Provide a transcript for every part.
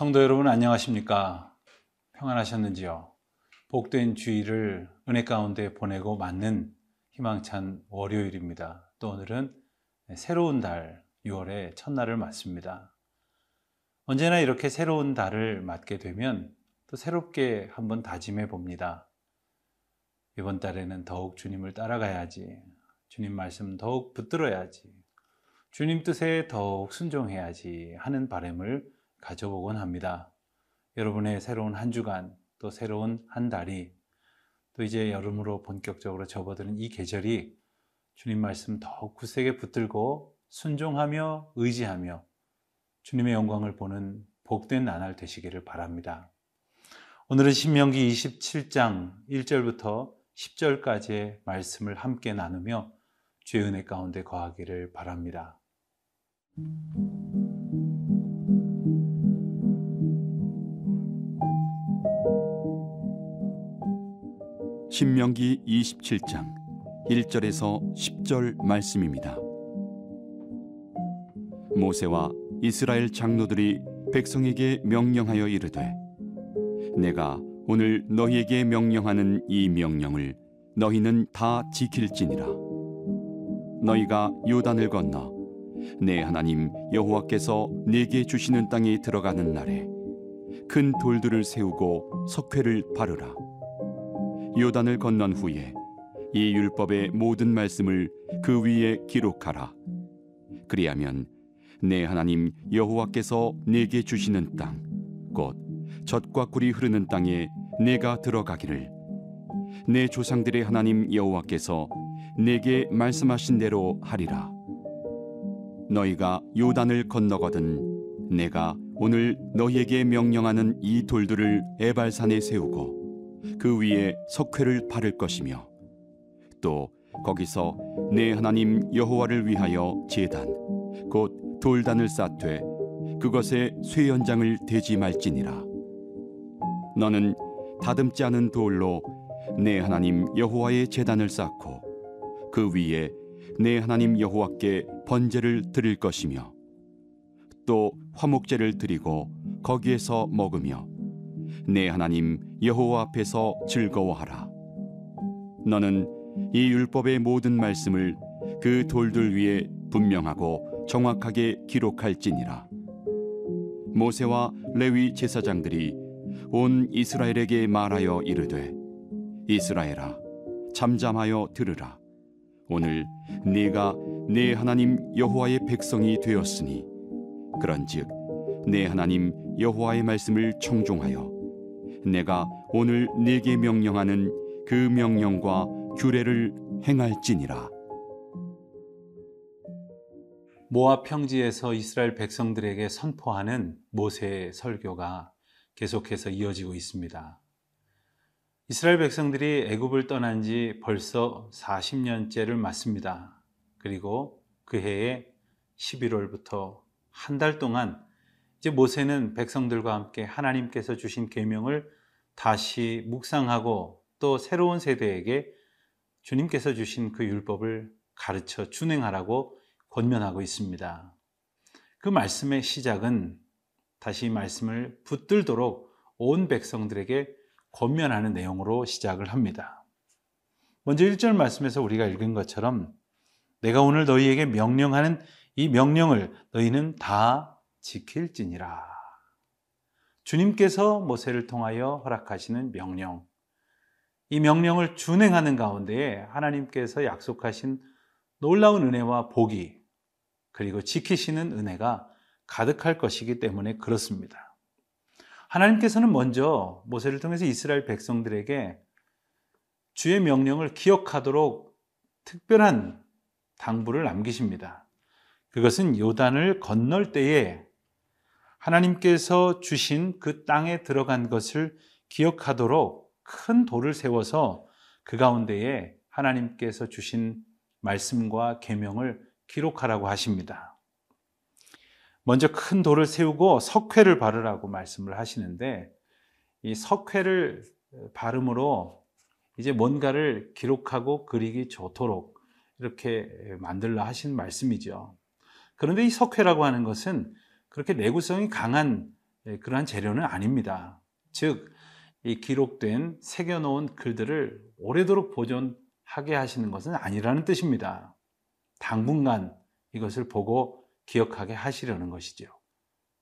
성도 여러분 안녕하십니까? 평안하셨는지요? 복된 주일을 은혜 가운데 보내고 맞는 희망찬 월요일입니다. 또 오늘은 새로운 달 6월의 첫날을 맞습니다. 언제나 이렇게 새로운 달을 맞게 되면 또 새롭게 한번 다짐해 봅니다. 이번 달에는 더욱 주님을 따라가야지. 주님 말씀 더욱 붙들어야지. 주님 뜻에 더욱 순종해야지 하는 바람을 가져보곤 합니다. 여러분의 새로운 한 주간, 또 새로운 한 달이, 또 이제 여름으로 본격적으로 접어드는 이 계절이 주님 말씀 더욱 굳세게 붙들고 순종하며 의지하며 주님의 영광을 보는 복된 나날 되시기를 바랍니다. 오늘은 신명기 27장 1절부터 10절까지의 말씀을 함께 나누며 주의 은혜 가운데 거하기를 바랍니다. 신명기 27장 1절에서 10절 말씀입니다. 모세와 이스라엘 장로들이 백성에게 명령하여 이르되 내가 오늘 너희에게 명령하는 이 명령을 너희는 다 지킬지니라 너희가 요단을 건너 내 하나님 여호와께서 내게 주시는 땅에 들어가는 날에 큰 돌들을 세우고 석회를 바르라 요단을 건넌 후에 이 율법의 모든 말씀을 그 위에 기록하라. 그리하면 내 하나님 여호와께서 내게 주시는 땅, 곧 젖과 꿀이 흐르는 땅에 내가 들어가기를 내 조상들의 하나님 여호와께서 내게 말씀하신 대로 하리라. 너희가 요단을 건너거든 내가 오늘 너희에게 명령하는 이 돌들을 에발산에 세우고 그 위에 석회를 바를 것이며 또 거기서 내 하나님 여호와를 위하여 제단 곧 돌단을 쌓되 그것에 쇠연장을 대지 말지니라. 너는 다듬지 않은 돌로 내 하나님 여호와의 제단을 쌓고 그 위에 내 하나님 여호와께 번제를 드릴 것이며 또 화목제를 드리고 거기에서 먹으며 내 하나님 여호와 앞에서 즐거워하라. 너는 이 율법의 모든 말씀을 그 돌들 위에 분명하고 정확하게 기록할지니라. 모세와 레위 제사장들이 온 이스라엘에게 말하여 이르되 이스라엘아 잠잠하여 들으라. 오늘 네가 내 하나님 여호와의 백성이 되었으니 그런즉 내 하나님 여호와의 말씀을 청종하여 내가 오늘 네게 명령하는 그 명령과 규례를 행할지니라. 모압 평지에서 이스라엘 백성들에게 선포하는 모세의 설교가 계속해서 이어지고 있습니다. 이스라엘 백성들이 애굽을 떠난 지 벌써 40년째를 맞습니다. 그리고 그 해에 11월부터 한 달 동안 이제 모세는 백성들과 함께 하나님께서 주신 계명을 다시 묵상하고 또 새로운 세대에게 주님께서 주신 그 율법을 가르쳐 준행하라고 권면하고 있습니다. 그 말씀의 시작은 다시 말씀을 붙들도록 온 백성들에게 권면하는 내용으로 시작을 합니다. 먼저 1절 말씀에서 우리가 읽은 것처럼 내가 오늘 너희에게 명령하는 이 명령을 너희는 다 지킬지니라. 주님께서 모세를 통하여 허락하시는 명령. 이 명령을 준행하는 가운데에 하나님께서 약속하신 놀라운 은혜와 복이 그리고 지키시는 은혜가 가득할 것이기 때문에 그렇습니다. 하나님께서는 먼저 모세를 통해서 이스라엘 백성들에게 주의 명령을 기억하도록 특별한 당부를 남기십니다. 그것은 요단을 건널 때에 하나님께서 주신 그 땅에 들어간 것을 기억하도록 큰 돌을 세워서 그 가운데에 하나님께서 주신 말씀과 계명을 기록하라고 하십니다. 먼저 큰 돌을 세우고 석회를 바르라고 말씀을 하시는데 이 석회를 바름으로 이제 뭔가를 기록하고 그리기 좋도록 이렇게 만들라 하신 말씀이죠. 그런데 이 석회라고 하는 것은 그렇게 내구성이 강한 예, 그러한 재료는 아닙니다. 즉, 이 기록된 새겨놓은 글들을 오래도록 보존하게 하시는 것은 아니라는 뜻입니다. 당분간 이것을 보고 기억하게 하시려는 것이죠.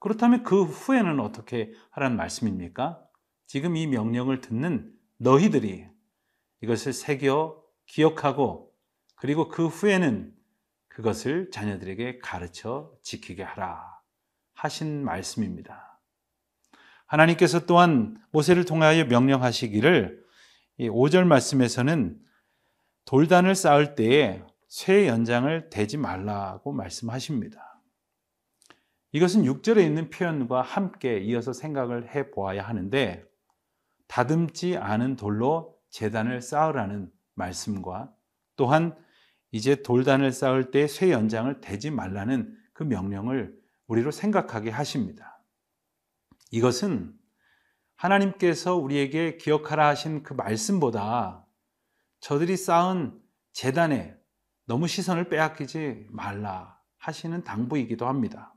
그렇다면 그 후에는 어떻게 하라는 말씀입니까? 지금 이 명령을 듣는 너희들이 이것을 새겨 기억하고 그리고 그 후에는 그것을 자녀들에게 가르쳐 지키게 하라 하신 말씀입니다. 하나님께서 또한 모세를 통하여 명령하시기를 5절 말씀에서는 돌단을 쌓을 때에 쇠 연장을 대지 말라고 말씀하십니다. 이것은 6절에 있는 표현과 함께 이어서 생각을 해 보아야 하는데 다듬지 않은 돌로 재단을 쌓으라는 말씀과 또한 이제 돌단을 쌓을 때 쇠 연장을 대지 말라는 그 명령을 우리로 생각하게 하십니다. 이것은 하나님께서 우리에게 기억하라 하신 그 말씀보다 저들이 쌓은 재단에 너무 시선을 빼앗기지 말라 하시는 당부이기도 합니다.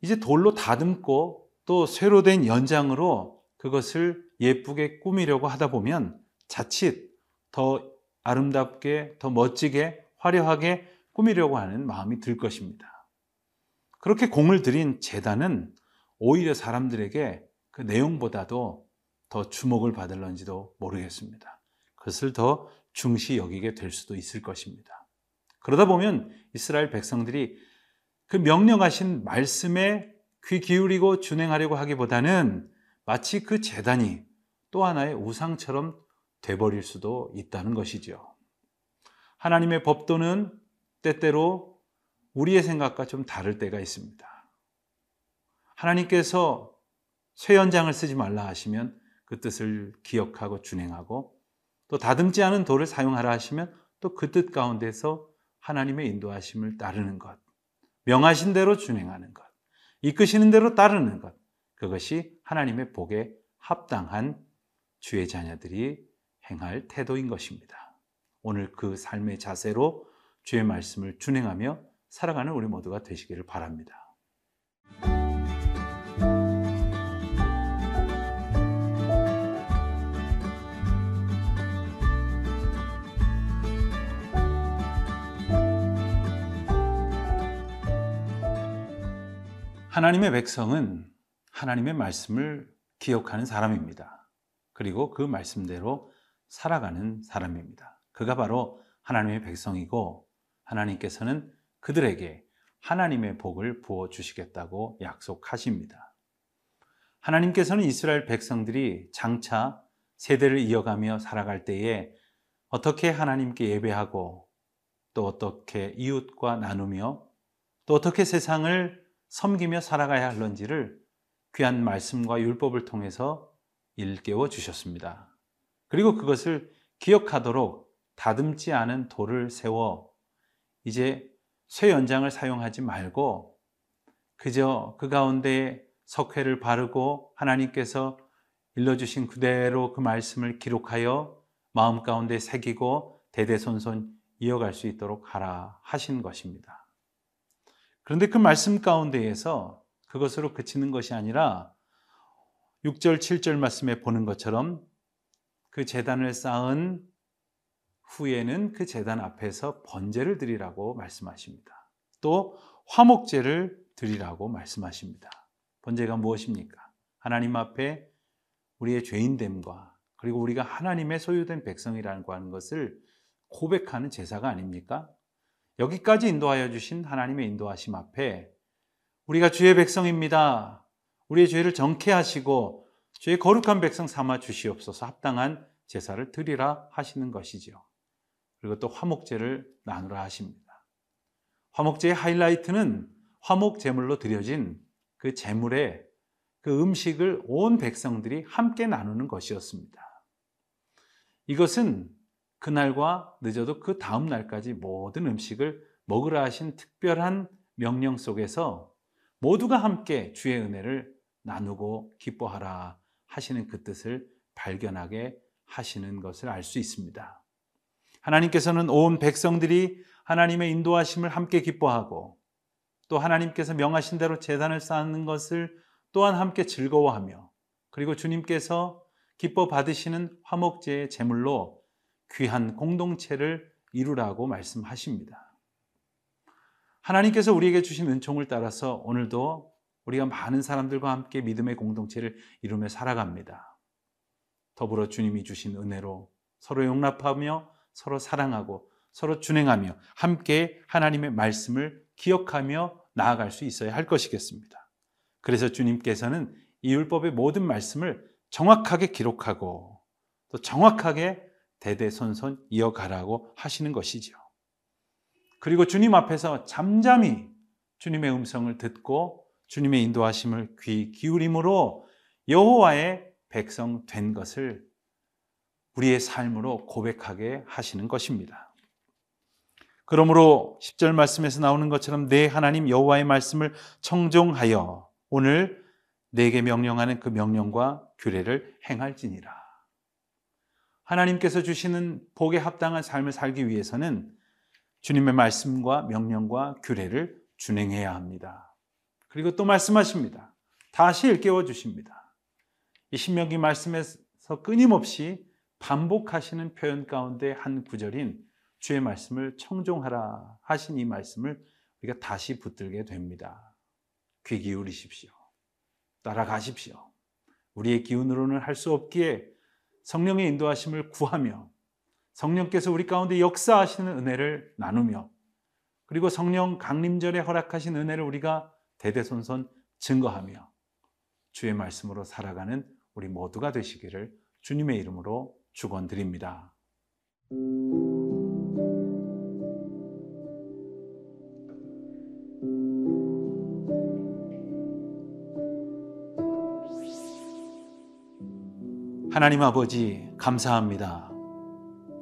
이제 돌로 다듬고 또 쇠로 된 연장으로 그것을 예쁘게 꾸미려고 하다 보면 자칫 더 아름답게, 더 멋지게, 화려하게 꾸미려고 하는 마음이 들 것입니다. 그렇게 공을 들인 재단은 오히려 사람들에게 그 내용보다도 더 주목을 받을런지도 모르겠습니다. 그것을 더 중시 여기게 될 수도 있을 것입니다. 그러다 보면 이스라엘 백성들이 그 명령하신 말씀에 귀 기울이고 준행하려고 하기보다는 마치 그 재단이 또 하나의 우상처럼 돼버릴 수도 있다는 것이죠. 하나님의 법도는 때때로 우리의 생각과 좀 다를 때가 있습니다. 하나님께서 쇠 연장을 쓰지 말라 하시면 그 뜻을 기억하고 준행하고 또 다듬지 않은 돌을 사용하라 하시면 또 그 뜻 가운데서 하나님의 인도하심을 따르는 것, 명하신 대로 준행하는 것, 이끄시는 대로 따르는 것, 그것이 하나님의 복에 합당한 주의 자녀들이 행할 태도인 것입니다. 오늘 그 삶의 자세로 주의 말씀을 준행하며 살아가는 우리 모두가 되시기를 바랍니다. 하나님의 백성은 하나님의 말씀을 기억하는 사람입니다. 그리고 그 말씀대로 살아가는 사람입니다. 그가 바로 하나님의 백성이고 하나님께서는 그들에게 하나님의 복을 부어 주시겠다고 약속하십니다. 하나님께서는 이스라엘 백성들이 장차 세대를 이어가며 살아갈 때에 어떻게 하나님께 예배하고 또 어떻게 이웃과 나누며 또 어떻게 세상을 섬기며 살아가야 할런지를 귀한 말씀과 율법을 통해서 일깨워 주셨습니다. 그리고 그것을 기억하도록 다듬지 않은 돌을 세워 이제 쇠 연장을 사용하지 말고 그저 그 가운데 석회를 바르고 하나님께서 일러주신 그대로 그 말씀을 기록하여 마음 가운데 새기고 대대손손 이어갈 수 있도록 하라 하신 것입니다. 그런데 그 말씀 가운데에서 그것으로 그치는 것이 아니라 6절, 7절 말씀에 보는 것처럼 그 재단을 쌓은 후에는 그 재단 앞에서 번제를 드리라고 말씀하십니다. 또 화목제를 드리라고 말씀하십니다. 번제가 무엇입니까? 하나님 앞에 우리의 죄인됨과 그리고 우리가 하나님의 소유된 백성이라는 하는 것을 고백하는 제사가 아닙니까? 여기까지 인도하여 주신 하나님의 인도하심 앞에 우리가 주의 백성입니다. 우리의 죄를 정케 하시고 주의 거룩한 백성 삼아 주시옵소서 합당한 제사를 드리라 하시는 것이지요. 그리고 또 화목제를 나누라 하십니다. 화목제의 하이라이트는 화목 제물로 드려진 그 제물의 그 음식을 온 백성들이 함께 나누는 것이었습니다. 이것은 그날과 늦어도 그 다음 날까지 모든 음식을 먹으라 하신 특별한 명령 속에서 모두가 함께 주의 은혜를 나누고 기뻐하라 하시는 그 뜻을 발견하게 하시는 것을 알 수 있습니다. 하나님께서는 온 백성들이 하나님의 인도하심을 함께 기뻐하고 또 하나님께서 명하신 대로 재단을 쌓는 것을 또한 함께 즐거워하며 그리고 주님께서 기뻐 받으시는 화목제의 제물로 귀한 공동체를 이루라고 말씀하십니다. 하나님께서 우리에게 주신 은총을 따라서 오늘도 우리가 많은 사람들과 함께 믿음의 공동체를 이루며 살아갑니다. 더불어 주님이 주신 은혜로 서로 용납하며 서로 사랑하고 서로 준행하며 함께 하나님의 말씀을 기억하며 나아갈 수 있어야 할 것이겠습니다. 그래서 주님께서는 이 율법의 모든 말씀을 정확하게 기록하고 또 정확하게 대대손손 이어가라고 하시는 것이죠. 그리고 주님 앞에서 잠잠히 주님의 음성을 듣고 주님의 인도하심을 귀 기울임으로 여호와의 백성 된 것을 우리의 삶으로 고백하게 하시는 것입니다. 그러므로 10절 말씀에서 나오는 것처럼 내 하나님 여호와의 말씀을 청종하여 오늘 내게 명령하는 그 명령과 규례를 행할지니라. 하나님께서 주시는 복에 합당한 삶을 살기 위해서는 주님의 말씀과 명령과 규례를 준행해야 합니다. 그리고 또 말씀하십니다. 다시 일깨워 주십니다. 이 신명기 말씀에서 끊임없이 반복하시는 표현 가운데 한 구절인 주의 말씀을 청종하라 하신 이 말씀을 우리가 다시 붙들게 됩니다. 귀 기울이십시오. 따라가십시오. 우리의 기운으로는 할 수 없기에 성령의 인도하심을 구하며 성령께서 우리 가운데 역사하시는 은혜를 나누며 그리고 성령 강림절에 허락하신 은혜를 우리가 대대손손 증거하며 주의 말씀으로 살아가는 우리 모두가 되시기를 주님의 이름으로 축원드립니다. 하나님 아버지 감사합니다.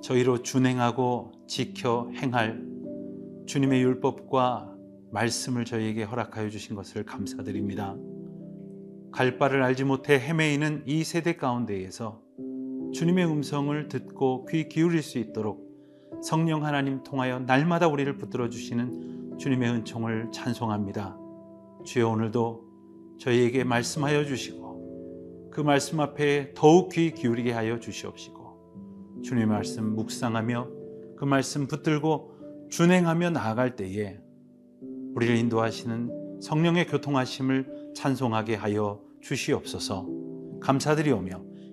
저희로 준행하고 지켜 행할 주님의 율법과 말씀을 저희에게 허락하여 주신 것을 감사드립니다. 갈 바를 알지 못해 헤매이는 이 세대 가운데에서 주님의 음성을 듣고 귀 기울일 수 있도록 성령 하나님 통하여 날마다 우리를 붙들어 주시는 주님의 은총을 찬송합니다. 주여 오늘도 저희에게 말씀하여 주시고 그 말씀 앞에 더욱 귀 기울이게 하여 주시옵시고 주님의 말씀 묵상하며 그 말씀 붙들고 준행하며 나아갈 때에 우리를 인도하시는 성령의 교통하심을 찬송하게 하여 주시옵소서 감사드리오며